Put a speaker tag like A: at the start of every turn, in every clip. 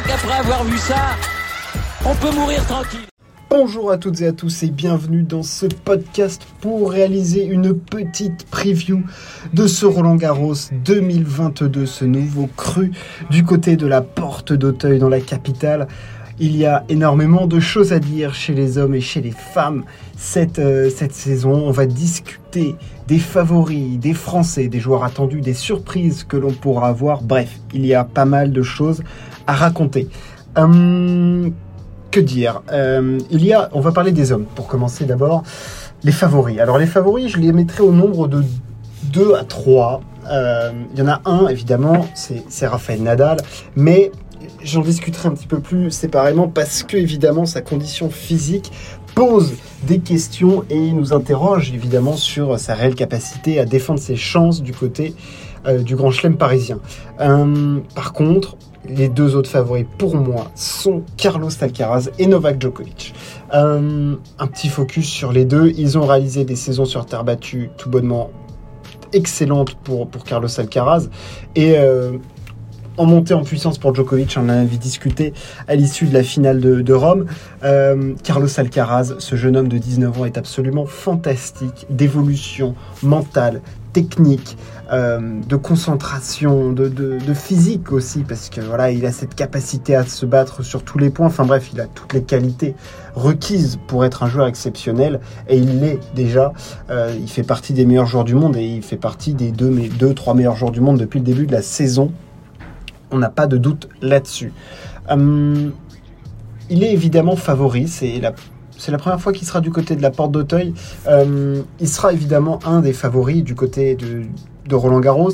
A: crois qu'après avoir vu ça, on peut mourir tranquille.
B: Bonjour à toutes et à tous et bienvenue dans ce podcast pour réaliser une petite preview de ce Roland Garros 2022, ce nouveau cru du côté de la porte d'Auteuil dans la capitale. Il y a énormément de choses à dire chez les hommes et chez les femmes cette, euh, cette saison. On va discuter des favoris, des Français, des joueurs attendus, des surprises que l'on pourra avoir. Bref, il y a pas mal de choses à raconter. Hum, que dire? Euh, Il y a, on va parler des hommes pour commencer d'abord. Les favoris. Alors les favoris, je les mettrai au nombre de 2 à 3. Euh, Il y en a un, évidemment, c'est Raphaël Nadal, mais j'en discuterai un petit peu plus séparément parce que, évidemment, sa condition physique pose des questions et nous interroge, évidemment, sur sa réelle capacité à défendre ses chances du côté euh, du Grand Chelem parisien. Par contre, les deux autres favoris pour moi sont Carlos Alcaraz et Novak Djokovic. Euh, un petit focus sur les deux. Ils ont réalisé des saisons sur terre battue tout bonnement excellentes pour, Carlos Alcaraz. Et euh, en montée en puissance pour Djokovic, on en avait discuté à l'issue de la finale de, de Rome. Euh, Carlos Alcaraz, ce jeune homme de 19 ans, est absolument fantastique d'évolution mentale, technique, euh, de concentration, de, physique aussi, parce que voilà, il a cette capacité à se battre sur tous les points. Enfin bref, il a toutes les qualités requises pour être un joueur exceptionnel, et il l'est déjà. Euh, il fait partie des meilleurs joueurs du monde, et il fait partie des deux, trois meilleurs joueurs du monde depuis le début de la saison. On n'a pas de doute là-dessus. Hum, il est évidemment favori, c'est la c'est la première fois qu'il sera du côté de la porte d'Auteuil. Euh, il sera évidemment un des favoris du côté de, Roland Garros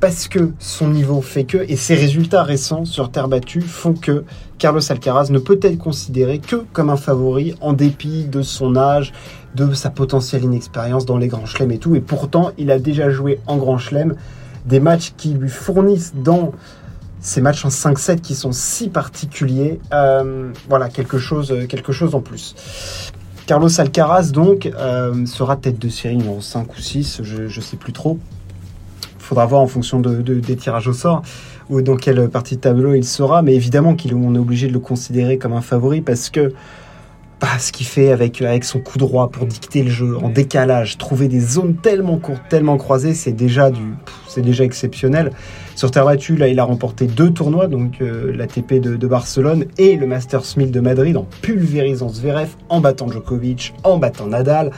B: parce que son niveau fait que et ses résultats récents sur terre battue font que Carlos Alcaraz ne peut être considéré que comme un favori en dépit de son âge, de sa potentielle inexpérience dans les grands chelems et tout. Et pourtant, il a déjà joué en grand chelem des matchs qui lui fournissent dans ces matchs en 5-7 qui sont si particuliers, euh, voilà, quelque chose, quelque chose en plus. Carlos Alcaraz, donc, euh, sera tête de série numéro 5 ou 6, je ne sais plus trop. Faudra voir en fonction de, de, des tirages au sort ou dans quelle partie de tableau il sera, mais évidemment qu'on est obligé de le considérer comme un favori parce que bah, ce qu'il fait avec, avec son coup droit pour dicter le jeu en décalage, trouver des zones tellement courtes, tellement croisées, c'est déjà c'est déjà exceptionnel. Sur terre battue, là, il a remporté deux tournois, donc euh, l'ATP de, Barcelone et le Masters 1000 de Madrid, en pulvérisant Zverev, en battant Djokovic, en battant Nadal.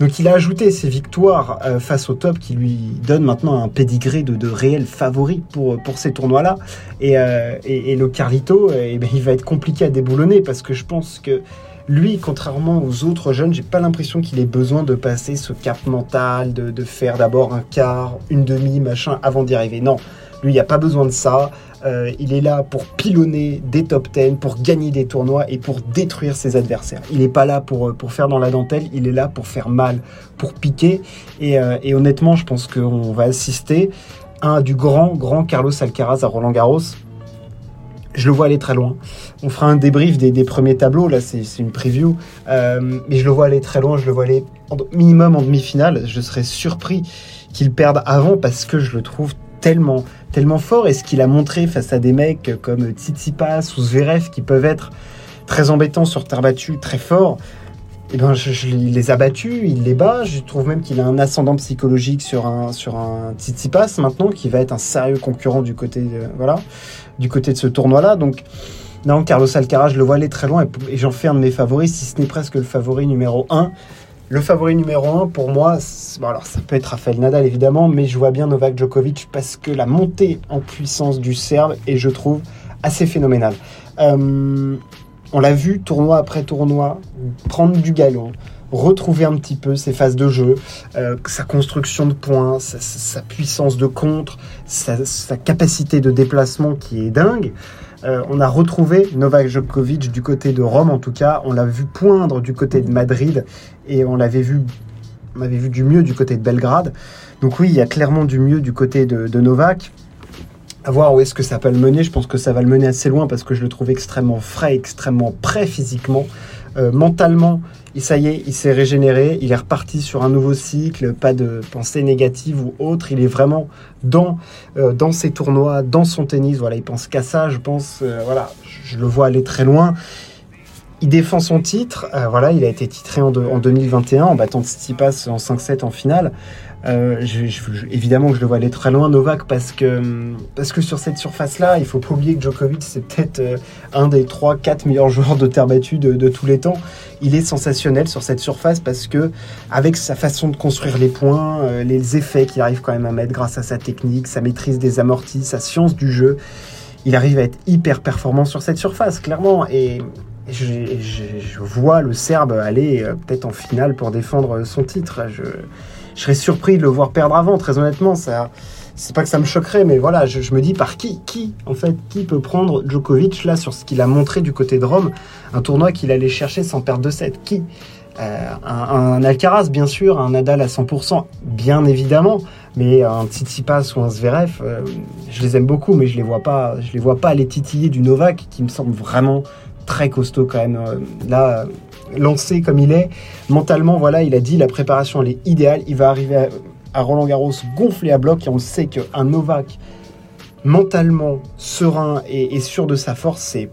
B: Donc il a ajouté ses victoires euh, face au top qui lui donne maintenant un pédigré de, réel favori pour, pour ces tournois-là. Et, euh, et, et, le Carlito, eh ben, il va être compliqué à déboulonner parce que je pense que lui, contrairement aux autres jeunes, j'ai pas l'impression qu'il ait besoin de passer ce cap mental, de, de faire d'abord un quart, une demi, machin, avant d'y arriver. Non, lui, il n'y a pas besoin de ça. Euh, il est là pour pilonner des top 10, pour gagner des tournois et pour détruire ses adversaires. Il n'est pas là pour, pour faire dans la dentelle, il est là pour faire mal, pour piquer. Et, euh, honnêtement, je pense qu'on va assister à un du grand, grand Carlos Alcaraz à Roland Garros je le vois aller très loin. On fera un débrief des, premiers tableaux, là c'est une preview, euh, mais je le vois aller très loin, je le vois aller minimum en demi-finale. Je serais surpris qu'il perde avant parce que je le trouve tellement, tellement fort et ce qu'il a montré face à des mecs comme Tsitsipas ou Zverev qui peuvent être très embêtants sur terre battue, très forts. Eh ben, je, il les a battus, il les bat. Je trouve même qu'il a un ascendant psychologique sur un, sur un Tsitsipas maintenant, qui va être un sérieux concurrent du côté de, voilà, du côté de ce tournoi-là. Donc, non, Carlos Alcaraz, je le vois aller très loin et, et j'en fais un de mes favoris, si ce n'est presque le favori numéro 1. Le favori numéro 1, pour moi, bon, alors ça peut être Rafael Nadal évidemment, mais je vois bien Novak Djokovic parce que la montée en puissance du Serbe est, je trouve, assez phénoménale. Euh, on l'a vu tournoi après tournoi, prendre du galon, retrouver un petit peu ses phases de jeu, euh, sa construction de points, sa, sa puissance de contre, sa, capacité de déplacement qui est dingue. Euh, on a retrouvé Novak Djokovic du côté de Rome en tout cas, on l'a vu poindre du côté de Madrid et on l'avait vu, on avait vu du mieux du côté de Belgrade. Donc oui, il y a clairement du mieux du côté de, Novak à voir où est-ce que ça peut le mener. Je pense que ça va le mener assez loin parce que je le trouve extrêmement frais, extrêmement prêt physiquement. Euh, mentalement, ça y est, il s'est régénéré, il est reparti sur un nouveau cycle, pas de pensée négative ou autre. Il est vraiment dans, euh, dans ses tournois, dans son tennis. Voilà, il pense qu'à ça. Je pense, euh, voilà, je le vois aller très loin. Il défend son titre. voilà, il a été titré en, en 2021 en battant Tsitsipas en 5-7 en finale. Euh, évidemment que je le vois aller très loin, Novak, parce que, parce que sur cette surface-là, il faut pas oublier que Djokovic, c'est peut-être euh, un des 3-4 meilleurs joueurs de terre battue de, tous les temps. Il est sensationnel sur cette surface parce que, avec sa façon de construire les points, euh, les effets qu'il arrive quand même à mettre grâce à sa technique, sa maîtrise des amortis, sa science du jeu, il arrive à être hyper performant sur cette surface, clairement. Et, je, vois le Serbe aller peut-être en finale pour défendre son titre. Je, je serais surpris de le voir perdre avant, très honnêtement. Ça, c'est pas que ça me choquerait, mais voilà, je, me dis par qui, qui, en fait, qui peut prendre Djokovic là sur ce qu'il a montré du côté de Rome, un tournoi qu'il allait chercher sans perdre de 7 Qui? Euh, un, Alcaraz, bien sûr, un Nadal à 100%, bien évidemment, mais un Tsitsipas ou un Zverev, euh, je les aime beaucoup, mais je les vois pas, je les vois pas aller titiller du Novak, qui me semble vraiment très costaud quand même. Euh, là, lancé comme il est, mentalement, voilà, il a dit la préparation elle est idéale. Il va arriver à, Roland Garros gonflé à bloc et on sait qu'un Novak mentalement serein et, sûr de sa force, c'est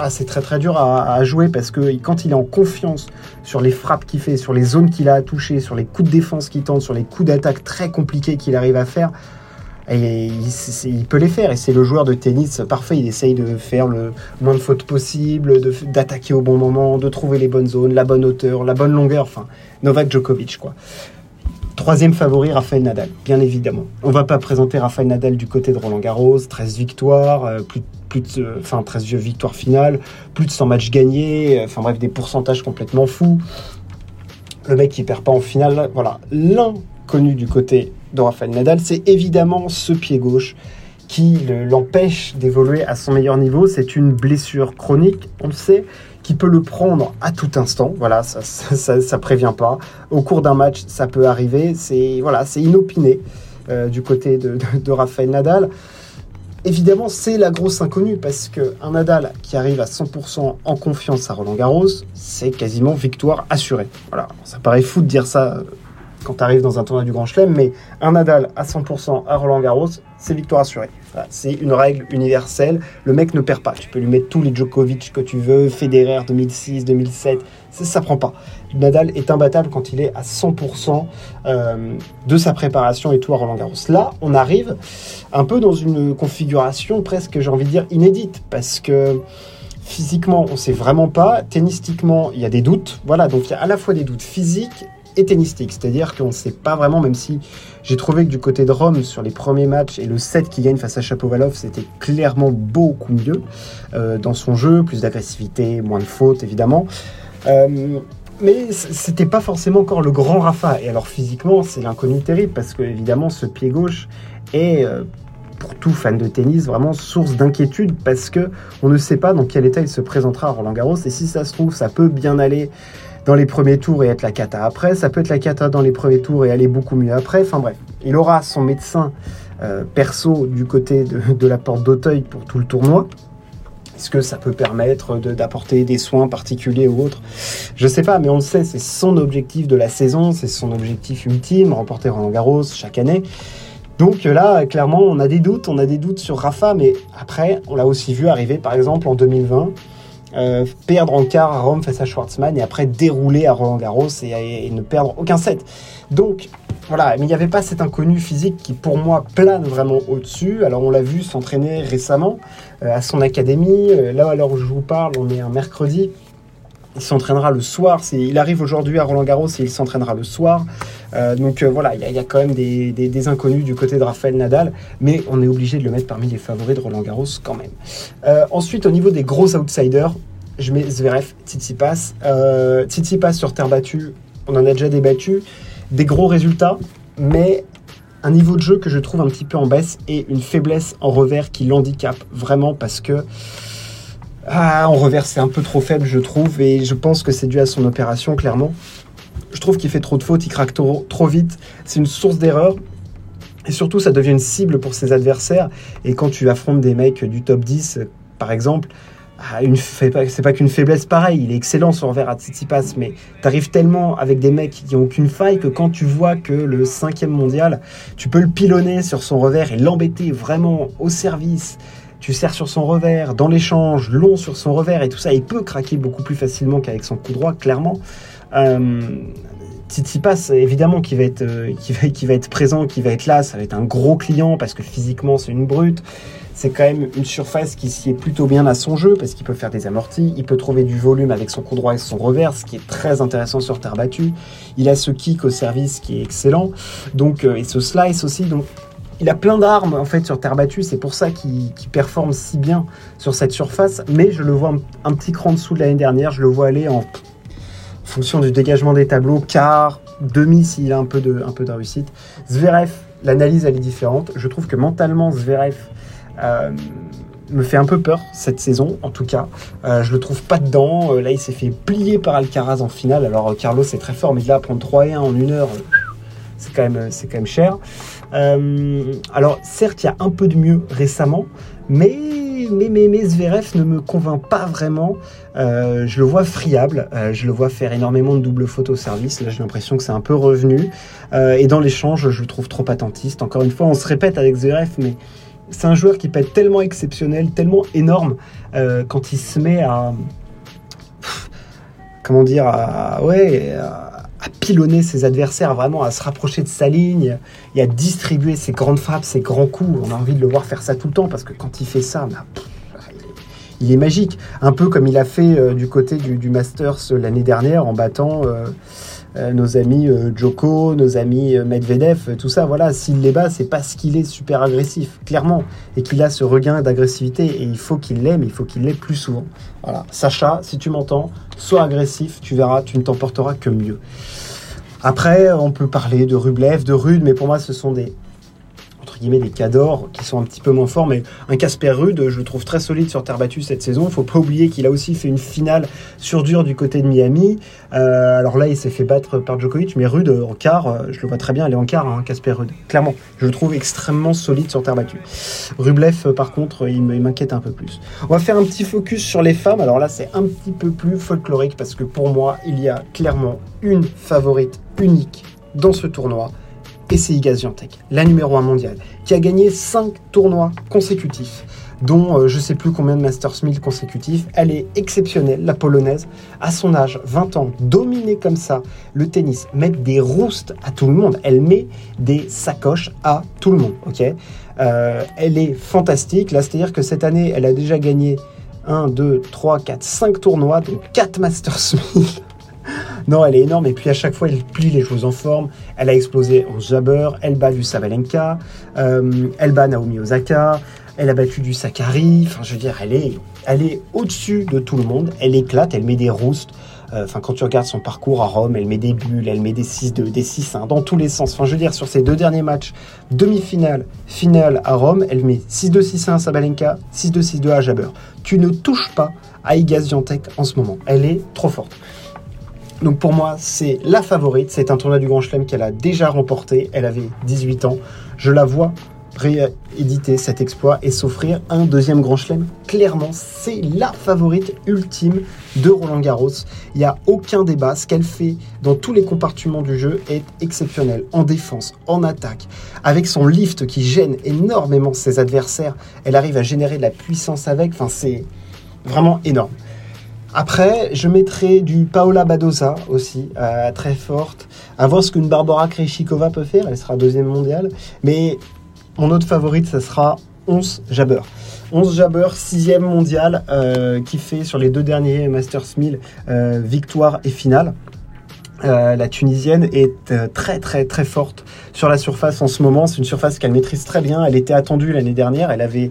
B: ah, c'est très très dur à, jouer parce que quand il est en confiance sur les frappes qu'il fait, sur les zones qu'il a à toucher, sur les coups de défense qu'il tente, sur les coups d'attaque très compliqués qu'il arrive à faire, et il, peut les faire. Et c'est le joueur de tennis parfait. Il essaye de faire le moins de fautes possible, d'attaquer au bon moment, de trouver les bonnes zones, la bonne hauteur, la bonne longueur. Enfin, Novak Djokovic, quoi. Troisième favori, Rafael Nadal, bien évidemment. On va pas présenter Rafael Nadal du côté de Roland Garros, 13 victoires, euh, plus, de, enfin 13 victoires finales, plus de 100 matchs gagnés, euh, enfin bref, des pourcentages complètement fous. Le mec qui perd pas en finale, voilà. L'inconnu du côté de Rafael Nadal, c'est évidemment ce pied gauche qui l'empêche d'évoluer à son meilleur niveau. C'est une blessure chronique, on le sait, qui peut le prendre à tout instant. Voilà, ça, ça, prévient pas. Au cours d'un match, ça peut arriver. C'est voilà, c'est inopiné euh, du côté de, de, Rafael Nadal. Évidemment, c'est la grosse inconnue parce que un Nadal qui arrive à 100% en confiance à Roland Garros, c'est quasiment victoire assurée. Voilà, ça paraît fou de dire ça quand tu arrives dans un tournoi du Grand Chelem, mais un Nadal à 100% à Roland Garros, c'est victoire assurée. c'est une règle universelle. Le mec ne perd pas. Tu peux lui mettre tous les Djokovic que tu veux, Federer 2006, 2007, ça, ça prend pas. Nadal est imbattable quand il est à 100% euh, de sa préparation et tout à Roland Garros. Là, on arrive un peu dans une configuration presque, j'ai envie de dire, inédite, parce que physiquement, on sait vraiment pas. Tennistiquement, il y a des doutes. Voilà, donc il y a à la fois des doutes physiques et tennistique. C'est-à-dire qu'on ne sait pas vraiment, même si j'ai trouvé que du côté de Rome, sur les premiers matchs, et le 7 qui gagne face à Chapovalov, c'était clairement beaucoup mieux euh, dans son jeu, plus d'agressivité, moins de fautes évidemment. Euh, mais c'était pas forcément encore le grand Rafa. Et alors physiquement, c'est l'inconnu terrible parce que évidemment, ce pied gauche est euh, pour tout fan de tennis vraiment source d'inquiétude parce que on ne sait pas dans quel état il se présentera à Roland Garros et si ça se trouve, ça peut bien aller dans les premiers tours et être la cata après. Ça peut être la cata dans les premiers tours et aller beaucoup mieux après. Enfin bref, il aura son médecin euh, perso du côté de, la porte d'Auteuil pour tout le tournoi. Est-ce que ça peut permettre d'apporter des soins particuliers ou autres? Je sais pas, mais on le sait, c'est son objectif de la saison, c'est son objectif ultime, remporter Roland Garros chaque année. Donc là, clairement, on a des doutes, on a des doutes sur Rafa, mais après, on l'a aussi vu arriver par exemple en 2020 euh, perdre en quart à Rome face à Schwartzmann et après dérouler à Roland Garros et, ne perdre aucun set. Donc voilà, mais il n'y avait pas cet inconnu physique qui pour moi plane vraiment au-dessus. Alors on l'a vu s'entraîner récemment euh, à son académie. Euh, là à l'heure où je vous parle, on est un mercredi. Il s'entraînera le soir. Il arrive aujourd'hui à Roland Garros et il s'entraînera le soir. Euh, donc euh, voilà, il y, a quand même des, inconnus du côté de Rafael Nadal, mais on est obligé de le mettre parmi les favoris de Roland Garros quand même. Euh, ensuite, au niveau des gros outsiders, je mets Zverev, Tsitsipas. Tsitsipas sur terre battue, on en a déjà débattu. Des gros résultats, mais un niveau de jeu que je trouve un petit peu en baisse et une faiblesse en revers qui l'handicape vraiment parce que ah, en revers c'est un peu trop faible je trouve et je pense que c'est dû à son opération clairement. Je trouve qu'il fait trop de fautes, il craque trop, vite. C'est une source d'erreur. Et surtout, ça devient une cible pour ses adversaires. Et quand tu affrontes des mecs du top 10, par exemple, ah, c'est pas qu'une faiblesse pareil, il est excellent sur revers à Tsitsipas, mais t'arrives tellement avec des mecs qui ont aucune faille que quand tu vois que le cinquième mondial, tu peux le pilonner sur son revers et l'embêter vraiment au service. Tu sers sur son revers, dans l'échange, long sur son revers et tout ça, il peut craquer beaucoup plus facilement qu'avec son coup droit, clairement. Euh, Tsitsipas, évidemment, qui va, être, euh, qui, va, qui va être présent, qui va être là, ça va être un gros client parce que physiquement c'est une brute c'est quand même une surface qui s'y est plutôt bien à son jeu parce qu'il peut faire des amortis, il peut trouver du volume avec son coup droit et son revers, ce qui est très intéressant sur terre battue. Il a ce kick au service qui est excellent, donc euh, et ce slice aussi. Donc il a plein d'armes en fait sur terre battue, c'est pour ça qu'il performe si bien sur cette surface. Mais je le vois un, petit cran dessous de l'année dernière, je le vois aller en fonction du dégagement des tableaux, quart, demi s'il a un peu de, un peu de réussite. Zverev, l'analyse elle est différente. Je trouve que mentalement Zverev euh, me fait un peu peur cette saison, en tout cas. Euh, je le trouve pas dedans. Euh, là, il s'est fait plier par Alcaraz en finale. Alors, Carlos est très fort, mais là, prendre 3 et 1 en une heure, c'est quand, quand même cher. Alors, certes, il y a un peu de mieux récemment, mais, mais, mais, Zverev ne me convainc pas vraiment. je le vois friable, je le vois faire énormément de double photo service. Là, j'ai l'impression que c'est un peu revenu. et dans l'échange, je le trouve trop attentiste. Encore une fois, on se répète avec Zverev, mais c'est un joueur qui peut être tellement exceptionnel, tellement énorme euh, quand il se met à. comment dire à, Ouais. Pilonner ses adversaires, vraiment à se rapprocher de sa ligne et à distribuer ses grandes frappes, ses grands coups. On a envie de le voir faire ça tout le temps parce que quand il fait ça, bah, il est magique. Un peu comme il a fait euh, du côté du, Masters l'année dernière en battant. Euh, euh, nos amis euh, Joko, nos amis euh, Medvedev, tout ça, voilà, s'il les bat, c'est parce qu'il est super agressif, clairement, et qu'il a ce regain d'agressivité, et il faut qu'il l'ait, mais il faut qu'il l'ait plus souvent. Voilà, Sacha, si tu m'entends, sois agressif, tu verras, tu ne t'emporteras que mieux. Après, on peut parler de Rublev, de Rude, mais pour moi, ce sont des, des cadors qui sont un petit peu moins forts, mais un Casper Rude, je le trouve très solide sur terre battue cette saison. Il faut pas oublier qu'il a aussi fait une finale sur dur du côté de Miami. Euh, alors là, il s'est fait battre par Djokovic, mais Rude en quart, euh, je le vois très bien aller en quart, hein, Casper Rude. Clairement, je le trouve extrêmement solide sur terre battue. Rublev, euh, par contre, il m'inquiète un peu plus. On va faire un petit focus sur les femmes. Alors là, c'est un petit peu plus folklorique parce que pour moi, il y a clairement une favorite unique dans ce tournoi c'est Iga la numéro 1 mondiale, qui a gagné 5 tournois consécutifs, dont euh, je ne sais plus combien de Masters 1000 consécutifs. Elle est exceptionnelle, la polonaise, à son âge, 20 ans, dominer comme ça le tennis, mettre des roustes à tout le monde. Elle met des sacoches à tout le monde, ok? Euh, Elle est fantastique, là, c'est-à-dire que cette année, elle a déjà gagné 1, 2, 3, 4, 5 tournois, donc 4 Masters 1000 non, elle est énorme. Et puis à chaque fois, elle plie les choses en forme. Elle a explosé en jabber. Elle bat du Savalenka. Euh, elle bat Naomi Osaka. Elle a battu du Sakari. Enfin, je veux dire, elle est, elle est au-dessus de tout le monde. Elle éclate. Elle met des roustes. Euh, enfin, quand tu regardes son parcours à Rome, elle met des bulles, elle met des 6-2, des 6-1, dans tous les sens. Enfin, je veux dire, sur ses deux derniers matchs, demi-finale, finale à Rome, elle met 6-2, 6-1 à Sabalenka, 6-2, 6-2 à Jabber. Tu ne touches pas à Iga en ce moment. Elle est trop forte. Donc pour moi, c'est la favorite. C'est un tournoi du Grand Chelem qu'elle a déjà remporté. Elle avait 18 ans. Je la vois rééditer cet exploit et s'offrir un deuxième Grand Chelem. Clairement, c'est la favorite ultime de Roland Garros. Il n'y a aucun débat. Ce qu'elle fait dans tous les compartiments du jeu est exceptionnel. En défense, en attaque, avec son lift qui gêne énormément ses adversaires. Elle arrive à générer de la puissance avec. Enfin, c'est vraiment énorme. Après, je mettrai du Paola Badosa aussi, euh, très forte. À voir ce qu'une Barbara Krejcikova peut faire, elle sera deuxième mondiale. Mais mon autre favorite, ce sera 11 Jabber. 11 Jabber, sixième mondiale, euh, qui fait sur les deux derniers Masters 1000 euh, victoire et finale. la Tunisienne est très très très forte sur la surface en ce moment. C'est une surface qu'elle maîtrise très bien. Elle était attendue l'année dernière. Elle avait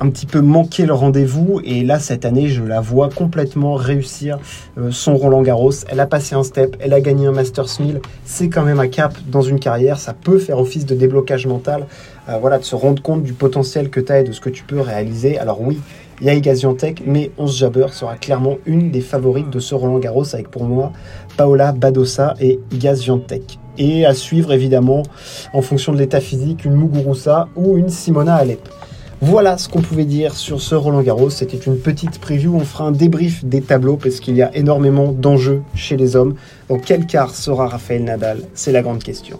B: un petit peu manqué le rendez-vous. Et là, cette année, je la vois complètement réussir euh, son Roland Garros. Elle a passé un step, elle a gagné un Masters 1000. C'est quand même un cap dans une carrière. Ça peut faire office de déblocage mental. Euh, voilà, de se rendre compte du potentiel que tu as et de ce que tu peux réaliser. Alors oui, il y a Igaziantec, mais 11 Jabber sera clairement une des favorites de ce Roland Garros avec pour moi Paola Badosa et Igaziantec. Et à suivre évidemment, en fonction de l'état physique, une Muguruza ou une Simona Alep. Voilà ce qu'on pouvait dire sur ce Roland Garros. C'était une petite preview. On fera un débrief des tableaux parce qu'il y a énormément d'enjeux chez les hommes. Dans quel quart sera Raphaël Nadal? C'est la grande question.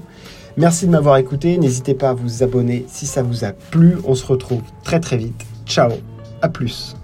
B: Merci de m'avoir écouté. N'hésitez pas à vous abonner si ça vous a plu. On se retrouve très très vite. Ciao. À plus.